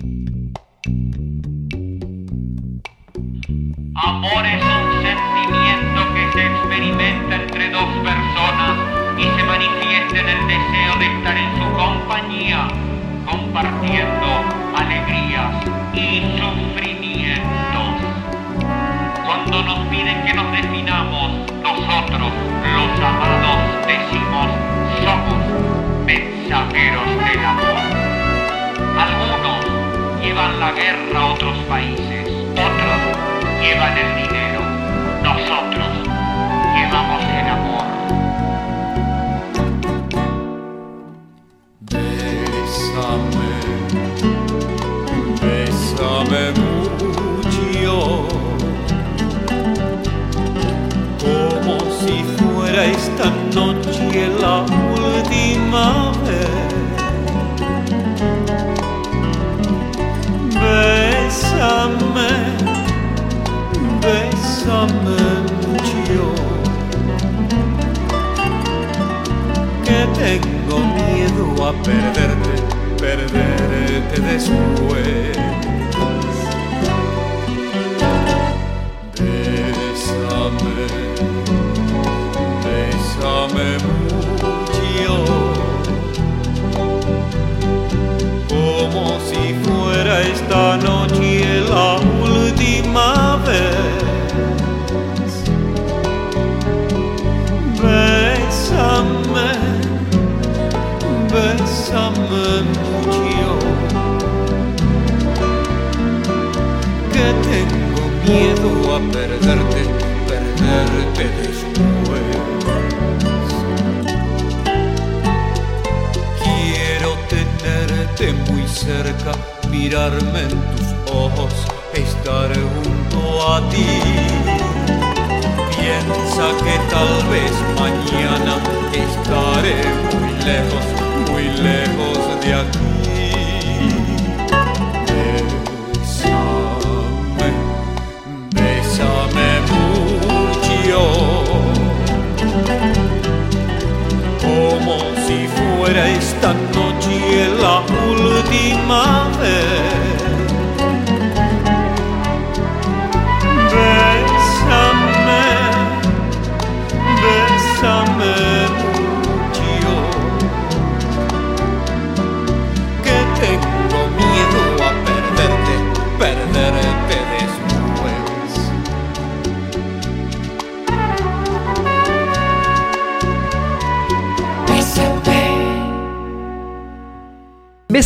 Amor es un sentimiento que se experimenta entre dos personas y se manifiesta en el deseo de estar en su compañía, compartiendo alegrías y sufrimientos. Cuando nos piden que nos definamos, nosotros, los amados, decimos, somos mensajeros del amor. Algunos llevan la guerra a otros países, otros llevan el dinero, nosotros llevamos el amor. Bésame, bésame mucho, como si fuera esta noche la última vez. Bésame, bésame mucho, que tengo miedo a perderte, perderte después. Bésame, bésame mucho, como si fuera esta noche perderte, perderte después. Quiero tenerte muy cerca, mirarme en tus ojos, estar junto a ti. Piensa que tal vez mañana estaré muy lejos, muy lejos de aquí. Fuera esta noche la última vez.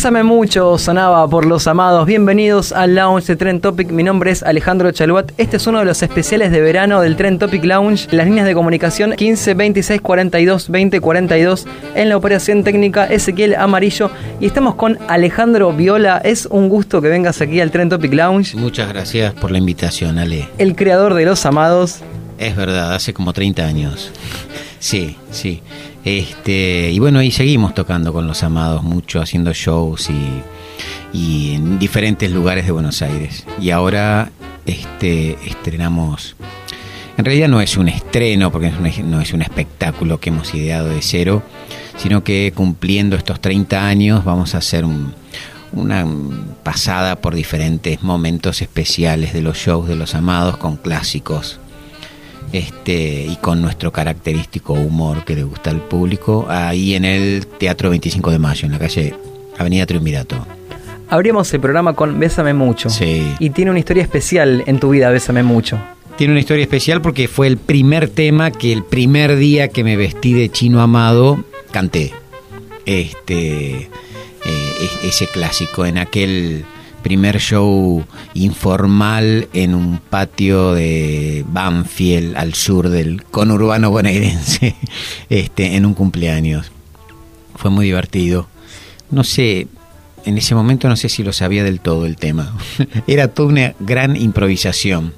Bésame mucho, sonaba por los amados. Bienvenidos al Lounge de Trend Topic. Mi nombre es Alejandro Chaluat. Este es uno de los especiales de verano del Trend Topic Lounge. Las líneas de comunicación 15 26 42 20 42. En la operación técnica Ezequiel Amarillo. Y estamos con Alejandro Viola. Es un gusto que vengas aquí al Trend Topic Lounge. Muchas gracias por la invitación, Ale. El creador de los amados. Es verdad, hace como 30 años. Sí, sí. Este, y bueno, y seguimos tocando con los amados mucho, haciendo shows y, en diferentes lugares de Buenos Aires. Y ahora este, estrenamos. En realidad no es un estreno, porque no es, un espectáculo que hemos ideado de cero, sino que cumpliendo estos 30 años vamos a hacer un, una pasada por diferentes momentos especiales de los shows de los amados con clásicos este y con nuestro característico humor que le gusta al público ahí en el Teatro 25 de Mayo, en la calle Avenida Triunvirato. Abrimos el programa con Bésame Mucho. Sí. Y tiene una historia especial en tu vida, Bésame Mucho. Tiene una historia especial porque fue el primer tema que el primer día que me vestí de chino amado canté. Este eh, es- ese clásico en aquel primer show informal en un patio de Banfield al sur del conurbano bonaerense este en un cumpleaños. Fue muy divertido. No sé, en ese momento no sé si lo sabía del todo el tema. Era toda una gran improvisación.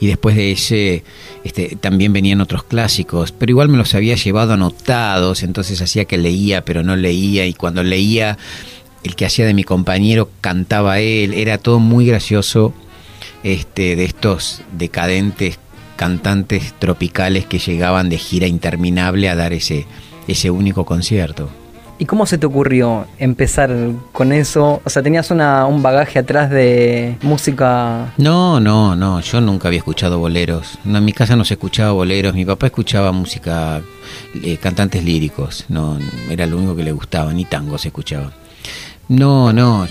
Y después de ese este, también venían otros clásicos, pero igual me los había llevado anotados, entonces hacía que leía, pero no leía, y cuando leía, el que hacía de mi compañero cantaba él, era todo muy gracioso, este, de estos decadentes cantantes tropicales que llegaban de gira interminable a dar ese, ese único concierto. ¿Y cómo se te ocurrió empezar con eso? O sea, ¿tenías una, un bagaje atrás de música? No, no, no, yo nunca había escuchado boleros. No, en mi casa no se escuchaba boleros, mi papá escuchaba música, eh, cantantes líricos, no, era lo único que le gustaba, ni tango se escuchaba. No, no,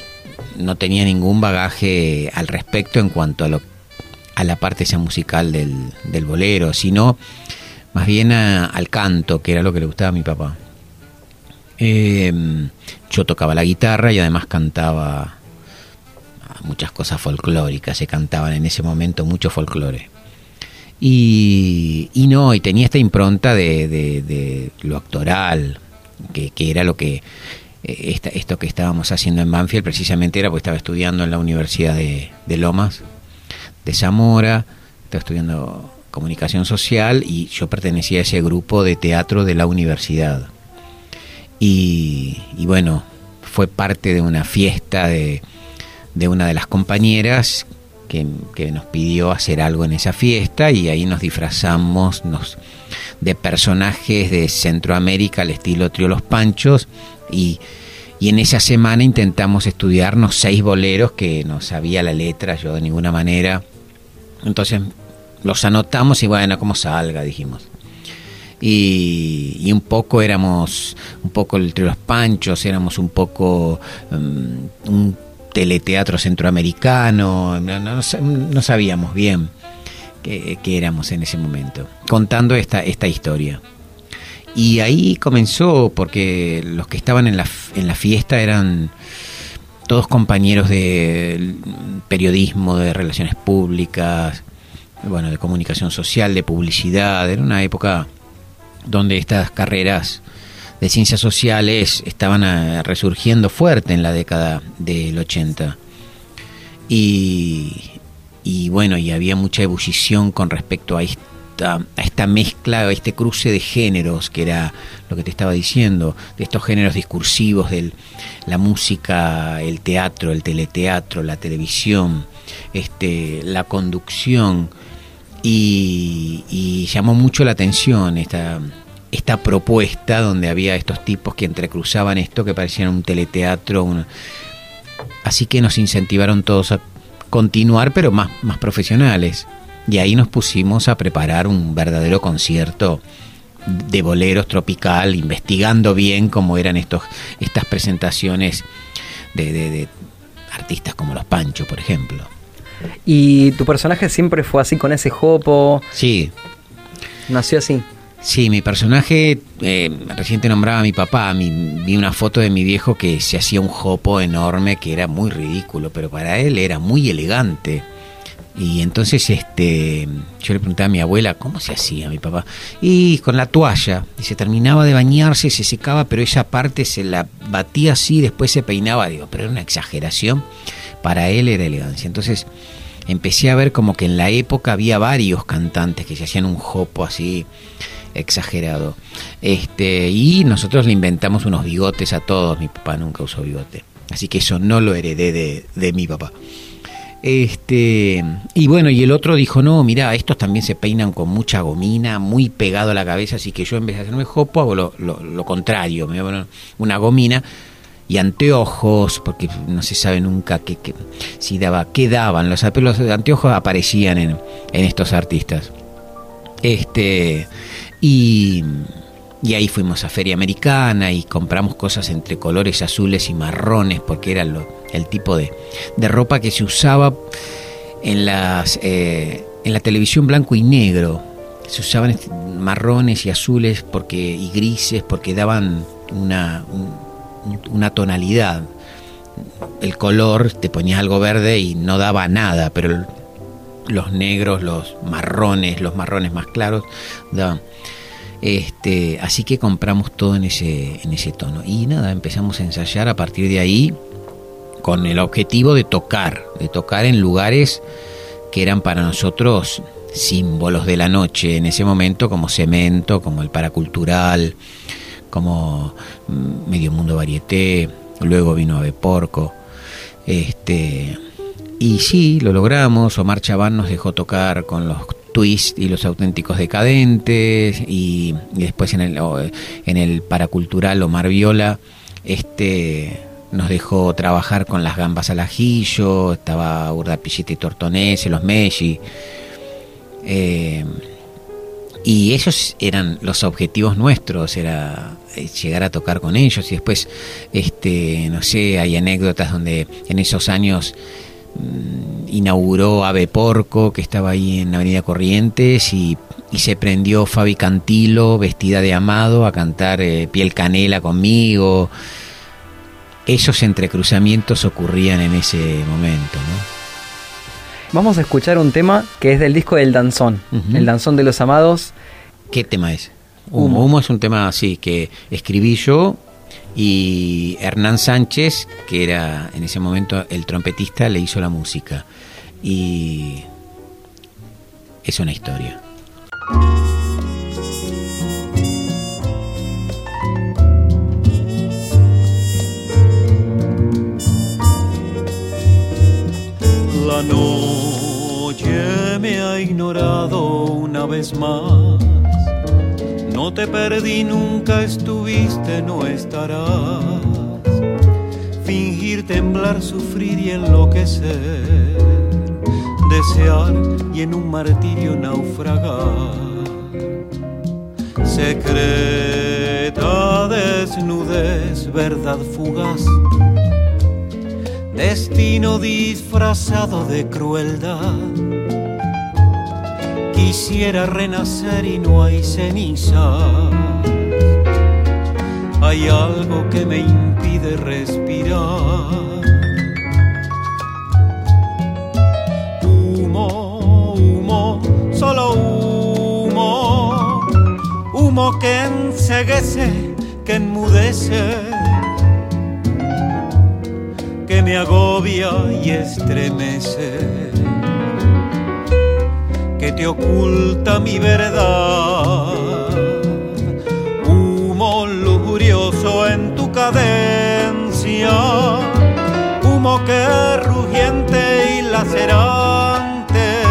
no tenía ningún bagaje al respecto en cuanto a, lo, a la parte musical del, del bolero, sino más bien al canto, que era lo que le gustaba a mi papá. Eh, yo tocaba la guitarra y además cantaba muchas cosas folclóricas, se cantaban en ese momento mucho folclore. Y, y no, y tenía esta impronta de, de, lo actoral, que, era lo que, eh, esto que estábamos haciendo en Banfield precisamente era porque estaba estudiando en la Universidad de, Lomas, de Zamora, estaba estudiando comunicación social y yo pertenecía a ese grupo de teatro de la universidad. Y, bueno, fue parte de una fiesta de, de una de las compañeras que, nos pidió hacer algo en esa fiesta y ahí nos disfrazamos nos, de personajes de Centroamérica al estilo Trio Los Panchos y, y en esa semana intentamos estudiarnos seis boleros que no sabía la letra yo de ninguna manera. Entonces los anotamos y bueno, como salga, dijimos y, un poco éramos un poco entre los panchos, éramos un poco um, un teleteatro centroamericano, no, sabíamos bien qué, éramos en ese momento, contando esta, esta historia. Y ahí comenzó, porque los que estaban en la, en la fiesta eran todos compañeros de periodismo, de relaciones públicas, bueno, de comunicación social, de publicidad, era una época donde estas carreras de ciencias sociales estaban eh, resurgiendo fuerte en la década del 80. Y, y bueno, y había mucha ebullición con respecto a esta, a esta mezcla, a este cruce de géneros, que era lo que te estaba diciendo, de estos géneros discursivos, de la música, el teatro, el teleteatro, la televisión, este, la conducción, y, llamó mucho la atención esta, esta propuesta donde había estos tipos que entrecruzaban esto que parecían un teleteatro. Así que nos incentivaron todos a continuar, pero más, más profesionales. Y ahí nos pusimos a preparar un verdadero concierto de boleros tropical, investigando bien cómo eran estos, estas presentaciones de, de artistas como los Pancho, por ejemplo. ¿Y tu personaje siempre fue así con ese jopo? Sí. ¿Nació así? Sí, mi personaje, eh, reciente nombraba a mi papá, vi una foto de mi viejo que se hacía un jopo enorme que era muy ridículo, pero para él era muy elegante. Y entonces este, yo le preguntaba a mi abuela, ¿cómo se hacía mi papá? Y con la toalla, y se terminaba de bañarse, se secaba, pero esa parte se la batía así, después se peinaba, digo, pero era una exageración para él era elegancia. Entonces empecé a ver como que en la época había varios cantantes que se hacían un jopo así exagerado. Este, y nosotros le inventamos unos bigotes a todos. Mi papá nunca usó bigote. Así que eso no lo heredé de, de mi papá. Este, y bueno, y el otro dijo, no, mira, estos también se peinan con mucha gomina, muy pegado a la cabeza, así que yo en vez de hacerme jopo hago lo, lo, contrario, me voy una gomina y anteojos, porque no se sabe nunca qué, si daba, qué daban. Los, los anteojos aparecían en, en estos artistas. Este, y, y, ahí fuimos a Feria Americana y compramos cosas entre colores azules y marrones, porque era lo, el tipo de, de, ropa que se usaba en, las, eh, en la televisión blanco y negro. Se usaban marrones y azules porque, y grises porque daban una, una tonalidad. El color, te ponías algo verde y no daba nada, pero los negros, los marrones, los marrones más claros. Este, así que compramos todo en ese, en ese tono. Y nada, empezamos a ensayar a partir de ahí con el objetivo de tocar, de tocar en lugares que eran para nosotros símbolos de la noche en ese momento, como Cemento, como el Paracultural, como mm, Medio Mundo Varieté, luego vino Ave Porco. Este, y sí, lo logramos. Omar Chabán nos dejó tocar con los Twist y los auténticos decadentes y, después en el, en el paracultural Omar Viola este nos dejó trabajar con las gambas al ajillo, estaba Urda Pichita y Tortonese, los Messi. Eh, y esos eran los objetivos nuestros, era eh, llegar a tocar con ellos y después, este, no sé, hay anécdotas donde en esos años inauguró Ave Porco, que estaba ahí en Avenida Corrientes, y, se prendió Fabi Cantilo, vestida de amado, a cantar eh, Piel Canela conmigo. Esos entrecruzamientos ocurrían en ese momento, Vamos a escuchar un tema que es del disco del Danzón, el Danzón de los Amados. ¿Qué tema es? Humo. Humo es un tema así que escribí yo y Hernán Sánchez, que era en ese momento el trompetista, le hizo la música. Y es una historia. La noche me ha ignorado una vez más no te perdí, nunca estuviste, no estarás. Fingir, temblar, sufrir y enloquecer. Desear y en un martirio naufragar. Secreta desnudez, verdad fugaz. Destino disfrazado de crueldad Quisiera renacer y no hay ceniza. Hay algo que me impide respirar. Humo, humo, solo humo. Humo que enseguece, que enmudece. Que me agobia y estremece que te oculta mi verdad. Humo lujurioso en tu cadencia, humo que rugiente y lacerante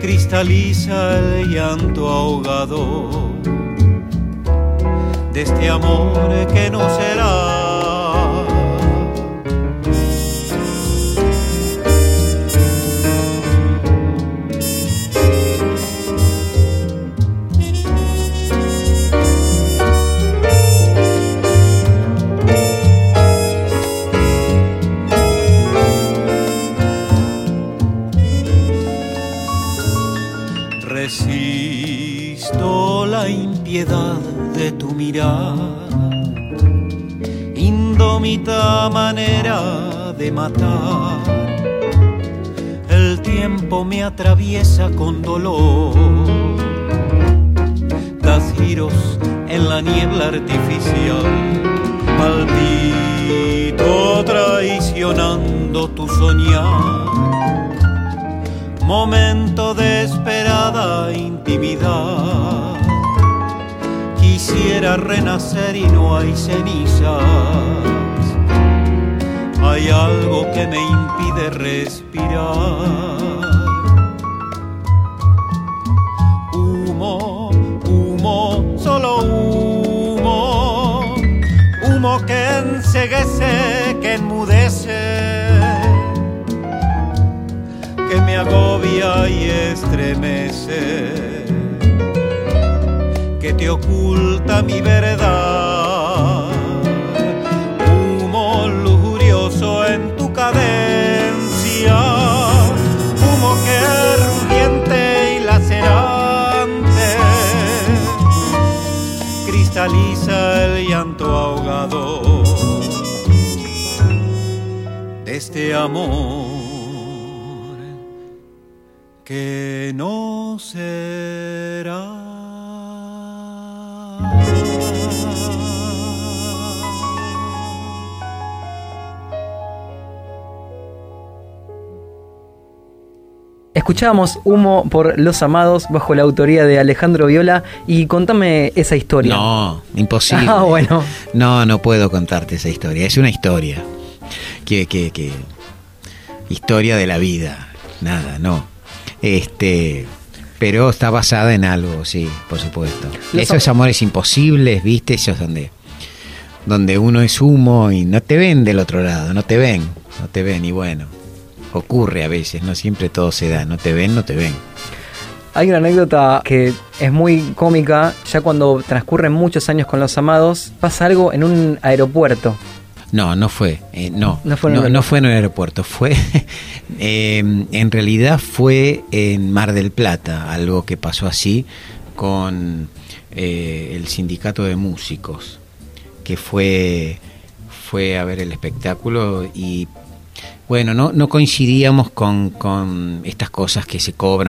cristaliza el llanto ahogado de este amor que no será de tu mirar, indómita manera de matar. El tiempo me atraviesa con dolor, das giros en la niebla artificial, maldito traicionando tu soñar. Momento de esperada intimidad quisiera renacer y no hay cenizas. Hay algo que me impide respirar. Humo, humo, solo humo. Humo que enseguece, que enmudece. Que me agobia y estremece que te oculta mi verdad. Humo lujurioso en tu cadencia, humo que rugiente y lacerante cristaliza el llanto ahogado de este amor que no será. Escuchábamos Humo por Los Amados bajo la autoría de Alejandro Viola y contame esa historia. No, imposible. Ah, bueno. No, no puedo contarte esa historia. Es una historia. Que, que, que. Historia de la vida. Nada, no. Este. Pero está basada en algo, sí, por supuesto. Los Esos amores imposibles, ¿viste? Esos donde. Donde uno es humo y no te ven del otro lado, no te ven. No te ven, y bueno. Ocurre a veces, no siempre todo se da. No te ven, no te ven. Hay una anécdota que es muy cómica, ya cuando transcurren muchos años con Los Amados, pasa algo en un aeropuerto. No, no fue. eh, no, No fue en no, el no fue en el aeropuerto. Fue. eh, en realidad fue en Mar del Plata, algo que pasó así con eh, el sindicato de músicos, que fue, fue a ver el espectáculo y. Bueno, no, no coincidíamos con, con estas cosas que se cobran.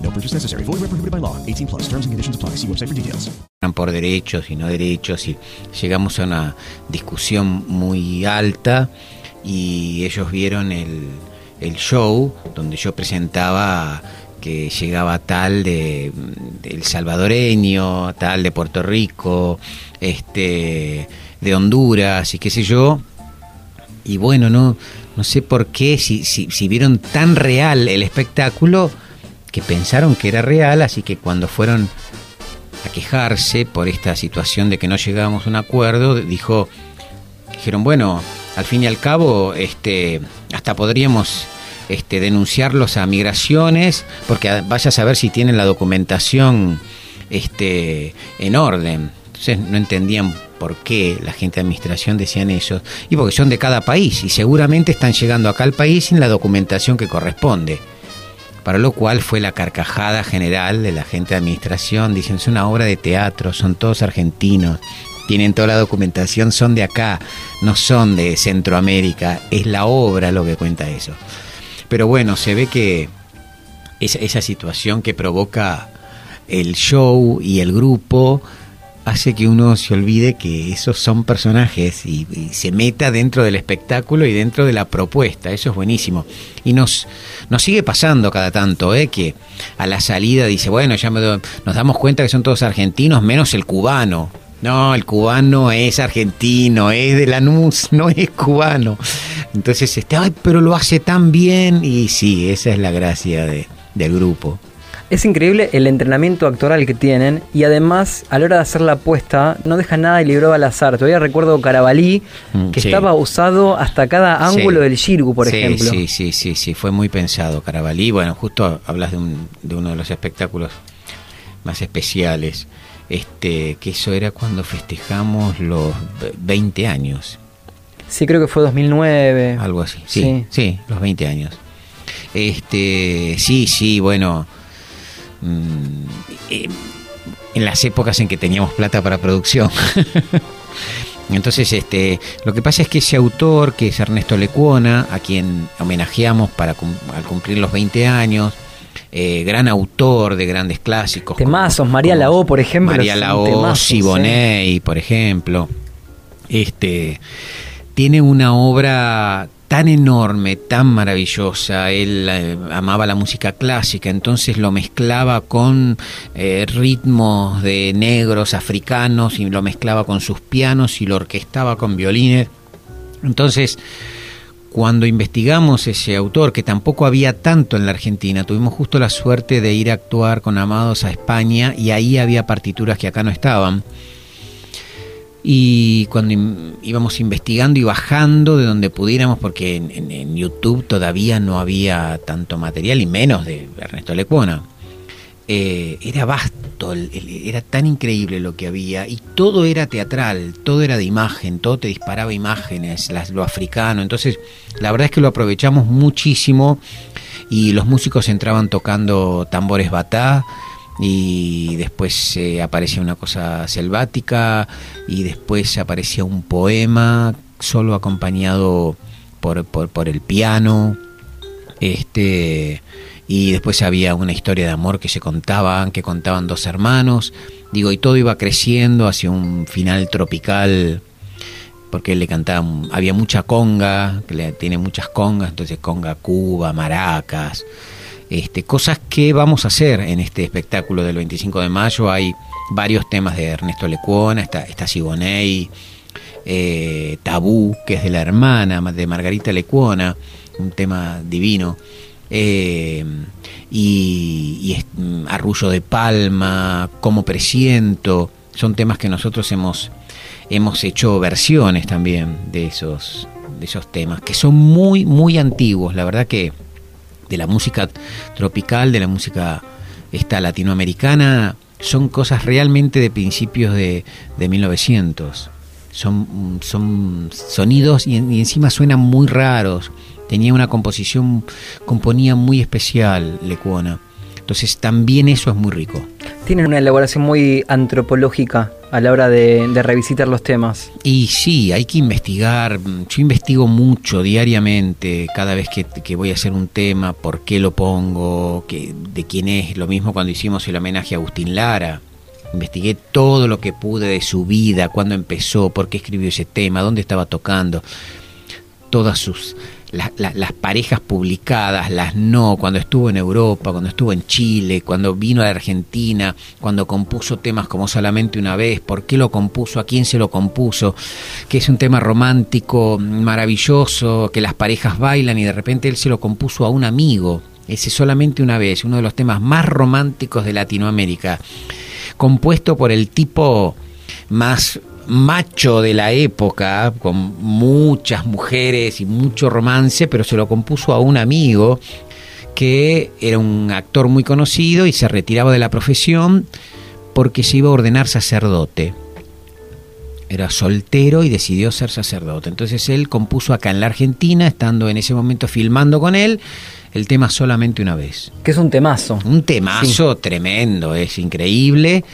No purchase necessary. Void where prohibited by law. 18 plus. Terms and conditions apply. See website for details. por derechos y no derechos y llegamos a una discusión muy alta y ellos vieron el, el show donde yo presentaba que llegaba tal de del salvadoreño, tal de Puerto Rico, este de Honduras y qué sé yo. Y bueno, no no sé por qué si, si, si vieron tan real el espectáculo que pensaron que era real, así que cuando fueron a quejarse por esta situación de que no llegábamos a un acuerdo, dijo, dijeron, bueno, al fin y al cabo, este, hasta podríamos este, denunciarlos a migraciones, porque vaya a saber si tienen la documentación este, en orden. Entonces no entendían por qué la gente de administración decían eso, y porque son de cada país, y seguramente están llegando acá al país sin la documentación que corresponde para lo cual fue la carcajada general de la gente de administración, dicen, es una obra de teatro, son todos argentinos, tienen toda la documentación, son de acá, no son de Centroamérica, es la obra lo que cuenta eso. Pero bueno, se ve que esa, esa situación que provoca el show y el grupo hace que uno se olvide que esos son personajes y, se meta dentro del espectáculo y dentro de la propuesta. Eso es buenísimo. Y nos, nos sigue pasando cada tanto, ¿eh? que a la salida dice, bueno, ya me nos damos cuenta que son todos argentinos, menos el cubano. No, el cubano es argentino, es de Lanús, no es cubano. Entonces, este, ay, pero lo hace tan bien. Y sí, esa es la gracia de- del grupo. Es increíble el entrenamiento actoral que tienen y además a la hora de hacer la apuesta no deja nada librado al azar. Todavía recuerdo Carabalí Mm, que sí. estaba usado hasta cada ángulo Sí. del Shirgu, por Sí, ejemplo. Sí, sí, sí, sí, fue muy pensado Carabalí. Bueno, justo hablas de, un- de uno de los espectáculos más especiales, este, que eso era cuando festejamos los ve- 20 años, Sí, creo que fue 2009. algo así. Sí, sí, los 20 años. Este, sí, sí, bueno, mm, eh, en las épocas en que teníamos plata para producción. Entonces, este, lo que pasa es que ese autor, que es Ernesto Lecuona, a quien homenajeamos para cum- al cumplir los 20 años, eh, gran autor de grandes clásicos. Temazos, como- María Lao, por ejemplo, María Lao, Siboney, por ejemplo. Este, tiene una obra tan enorme, tan maravillosa. Él eh, amaba la música clásica, entonces lo mezclaba con eh, ritmos de negros africanos y lo mezclaba con sus pianos y lo orquestaba con violines. Entonces, cuando investigamos ese autor, que tampoco había tanto en la Argentina, tuvimos justo la suerte de ir a actuar con Amados a España y ahí había partituras que acá no estaban. Y cuando íbamos investigando y bajando de donde pudiéramos, porque en, en- YouTube todavía no había tanto material y menos de Ernesto Lecuona, eh, era vasto era tan increíble lo que había y todo era teatral, todo era de imagen, todo te disparaba imágenes, las- lo africano, entonces la verdad es que lo aprovechamos muchísimo y los músicos entraban tocando tambores batá y después eh, aparecía una cosa selvática y después aparecía un poema solo acompañado por, por, por el piano. Este y después había una historia de amor que se contaban que contaban dos hermanos. Digo y todo iba creciendo hacia un final tropical porque él le cantaba había mucha conga que le, tiene muchas congas entonces conga cuba maracas este, cosas que vamos a hacer en este espectáculo del 25 de mayo. Hay varios temas de Ernesto Lecuona está, está Siboney eh, Tabú, que es de la hermana de Margarita Lecuona, un tema divino, eh, y, y mm, Arrullo de Palma, Como Presiento, son temas que nosotros hemos, hemos hecho versiones también de esos, de esos temas, que son muy, muy antiguos, la verdad que de la música tropical, de la música esta latinoamericana, son cosas realmente de principios de, de 1900. Son, son sonidos y, y encima suenan muy raros. Tenía una composición, componía muy especial Lecuona. Entonces también eso es muy rico. Tienen una elaboración muy antropológica a la hora de, de revisitar los temas. Y sí, hay que investigar. Yo investigo mucho diariamente cada vez que, que voy a hacer un tema, por qué lo pongo, qué- de quién es. Lo mismo cuando hicimos el homenaje a Agustín Lara. Investigué todo lo que pude de su vida, cuándo empezó, por qué escribió ese tema, dónde estaba tocando, todas sus la- la- las parejas publicadas, las no, cuando estuvo en Europa, cuando estuvo en Chile, cuando vino a la Argentina, cuando compuso temas como solamente una vez, por qué lo compuso, a quién se lo compuso, que es un tema romántico maravilloso, que las parejas bailan y de repente él se lo compuso a un amigo. Ese solamente una vez, uno de los temas más románticos de Latinoamérica, compuesto por el tipo más macho de la época, con muchas mujeres y mucho romance, pero se lo compuso a un amigo que era un actor muy conocido y se retiraba de la profesión porque se iba a ordenar sacerdote. Era soltero y decidió ser sacerdote. Entonces él compuso acá en la Argentina, estando en ese momento filmando con él, el tema solamente una vez. Que es un temazo. Un temazo tremendo, es increíble.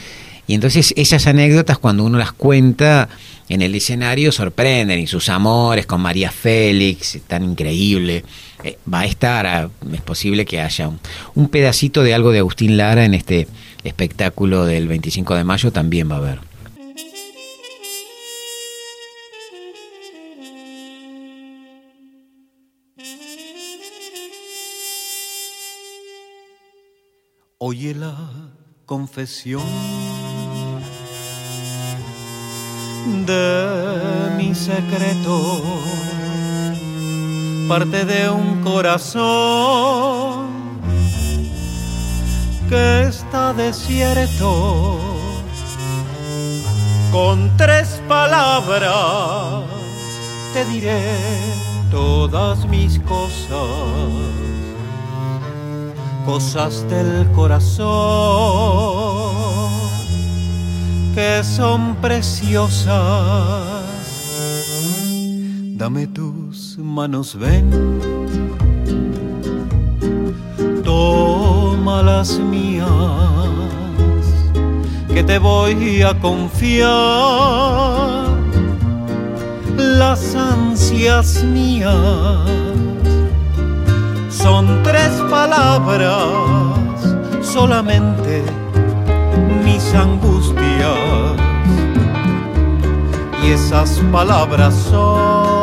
Y entonces esas anécdotas cuando uno las cuenta en el escenario sorprenden y sus amores con María Félix, tan increíble. Eh, va a estar, ah, es posible que haya un, un pedacito de algo de Agustín Lara en este espectáculo del 25 de mayo, también va a haber. Oye la confesión de mi secreto, parte de un corazón que está desierto. Con tres palabras te diré todas mis cosas. Cosas del corazón que son preciosas. Dame tus manos, ven. Toma las mías, que te voy a confiar las ansias mías son tres palabras, solamente mis angustias. Y esas palabras son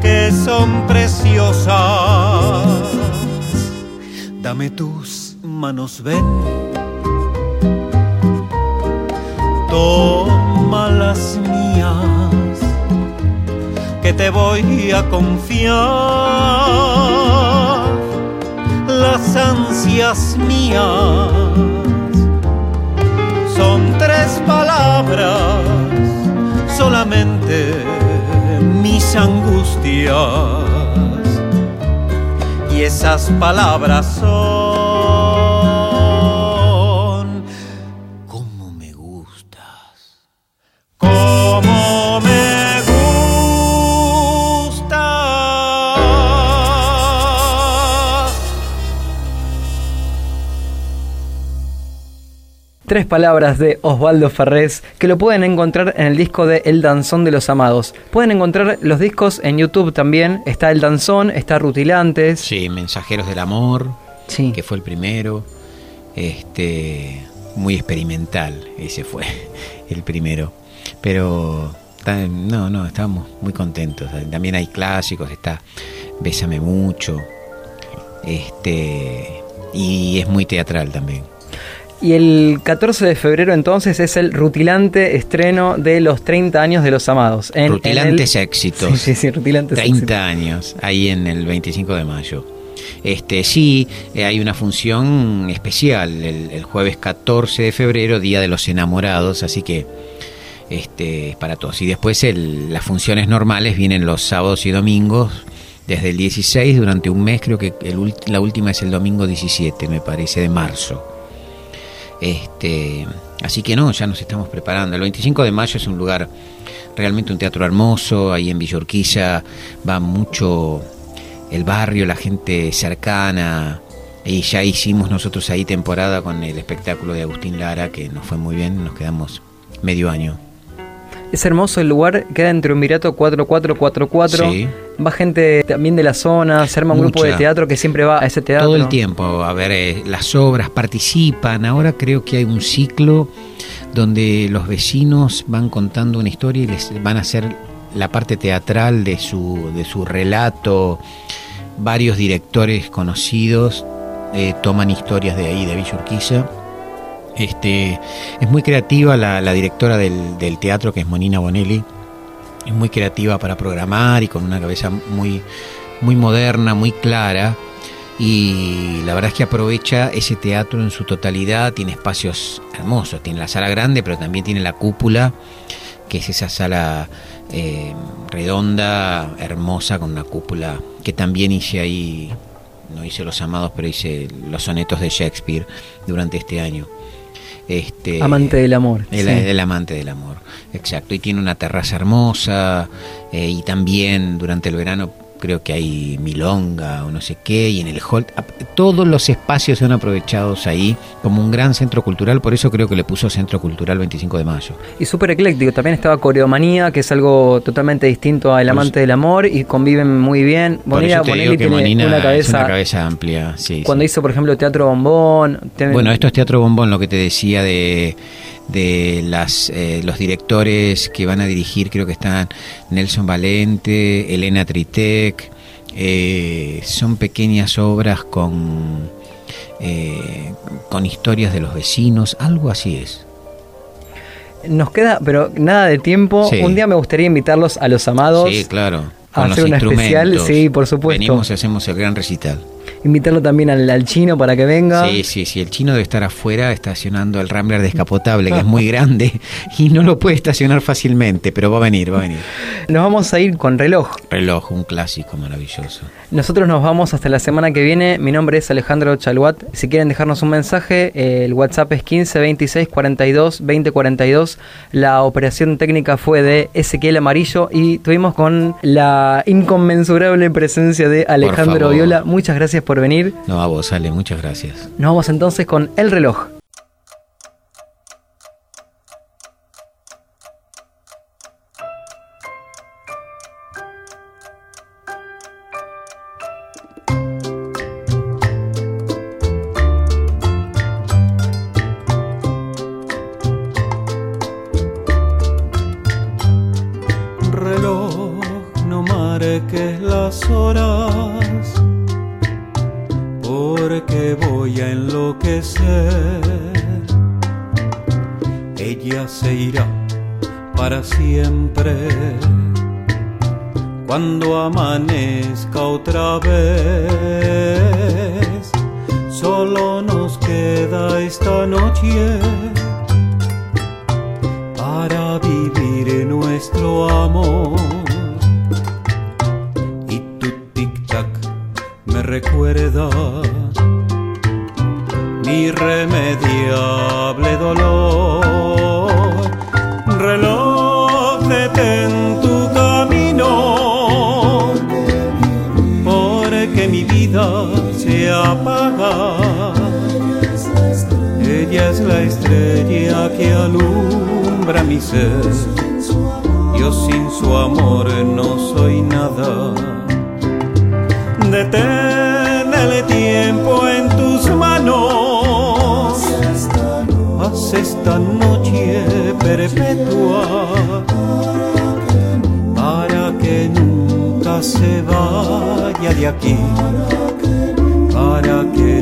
que son preciosas. Dame tus manos, ven. Toma las mías, que te voy a confiar las ansias mías angustias y esas palabras son Tres palabras de Osvaldo Ferrés que lo pueden encontrar en el disco de El Danzón de los Amados. Pueden encontrar los discos en YouTube también. Está El Danzón, está Rutilantes. Sí, Mensajeros del Amor, Sí. que fue el primero. Este, muy experimental, ese fue el primero. Pero no, no, estábamos muy contentos. También hay clásicos, está Bésame mucho. Este, y es muy teatral también. Y el 14 de febrero entonces es el rutilante estreno de los 30 años de los Amados. En- en Rutilantes el- éxitos. Sí, sí, sí, Rutilantes 30 éxitos. años, ahí en el 25 de mayo. Este, sí, eh, hay una función especial el, el jueves 14 de febrero, Día de los Enamorados, así que este, es para todos. Y después el- las funciones normales vienen los sábados y domingos, desde el 16 durante un mes, creo que el la última es el domingo 17, me parece, de marzo. Este, así que no, ya nos estamos preparando. El 25 de mayo es un lugar, realmente un teatro hermoso, ahí en Villa Urquiza va mucho el barrio, la gente cercana. Y ya hicimos nosotros ahí temporada con el espectáculo de Agustín Lara, que nos fue muy bien, nos quedamos medio año. Es hermoso el lugar, queda en Triunvirato 4444. Sí. Va gente también de la zona, se arma un grupo de teatro que siempre va a ese teatro. Todo el tiempo, a ver, eh, las obras participan. Ahora creo que hay un ciclo donde los vecinos van contando una historia y les van a hacer la parte teatral de su, de su relato. Varios directores conocidos eh, toman historias de ahí, de Villa Urquiza. Este, es muy creativa la, directora del, del teatro, que es Monina Bonelli. Es muy creativa para programar y con una cabeza muy, muy moderna, muy clara. Y la verdad es que aprovecha ese teatro en su totalidad. Tiene espacios hermosos. Tiene la sala grande, pero también tiene la cúpula, que es esa sala eh, redonda, hermosa, con una cúpula que también hice ahí. No hice los amados, pero hice los sonetos de Shakespeare durante este año. Este, Amante del amor. el, sí. el amante del amor, exacto. Y tiene una terraza hermosa eh, y también durante el verano creo que hay milonga o no sé qué y en el hall ap- todos los espacios son aprovechados ahí como un gran centro cultural, por eso creo que le puso Centro Cultural 25 de mayo. Y súper ecléctico. También estaba Coreomanía, que es algo totalmente distinto al Amante del Amor y conviven muy bien. Bonilla, Bonelli tiene una es cabeza. una cabeza amplia, sí, Cuando sí. hizo, por ejemplo, Teatro Bombón. Bueno, esto es Teatro Bombón, lo que te decía de, de las, eh, los directores que van a dirigir, creo que están Nelson Valente, Elena Tritec, eh, son pequeñas obras con, eh, con historias de los vecinos, algo así es. Nos queda, pero nada de tiempo. Sí. Un día me gustaría invitarlos a los amados. Sí, claro. a Con hacer una especial, sí, por supuesto. Venimos y hacemos el gran recital. Invitarlo también al, al chino para que venga. Sí, sí, sí. El chino debe estar afuera estacionando el Rambler descapotable, que es muy grande y no lo puede estacionar fácilmente, pero va a venir, va a venir. Nos vamos a ir con reloj. Reloj, un clásico maravilloso. Nosotros nos vamos hasta la semana que viene. Mi nombre es Alejandro Chaluat. Si quieren dejarnos un mensaje, eh, el WhatsApp es 15 26 42 20 42. La operación técnica fue de Ezequiel Amarillo y tuvimos con la inconmensurable presencia de Alejandro. Viola. Muchas gracias por venir. No, a vos, Ale, muchas gracias. Nos vamos entonces con el reloj Ella es la estrella que alumbra mi ser. Yo sin su amor no soy nada. Detén el tiempo en tus manos. Haz esta noche perpetua para que nunca se vaya de aquí, para que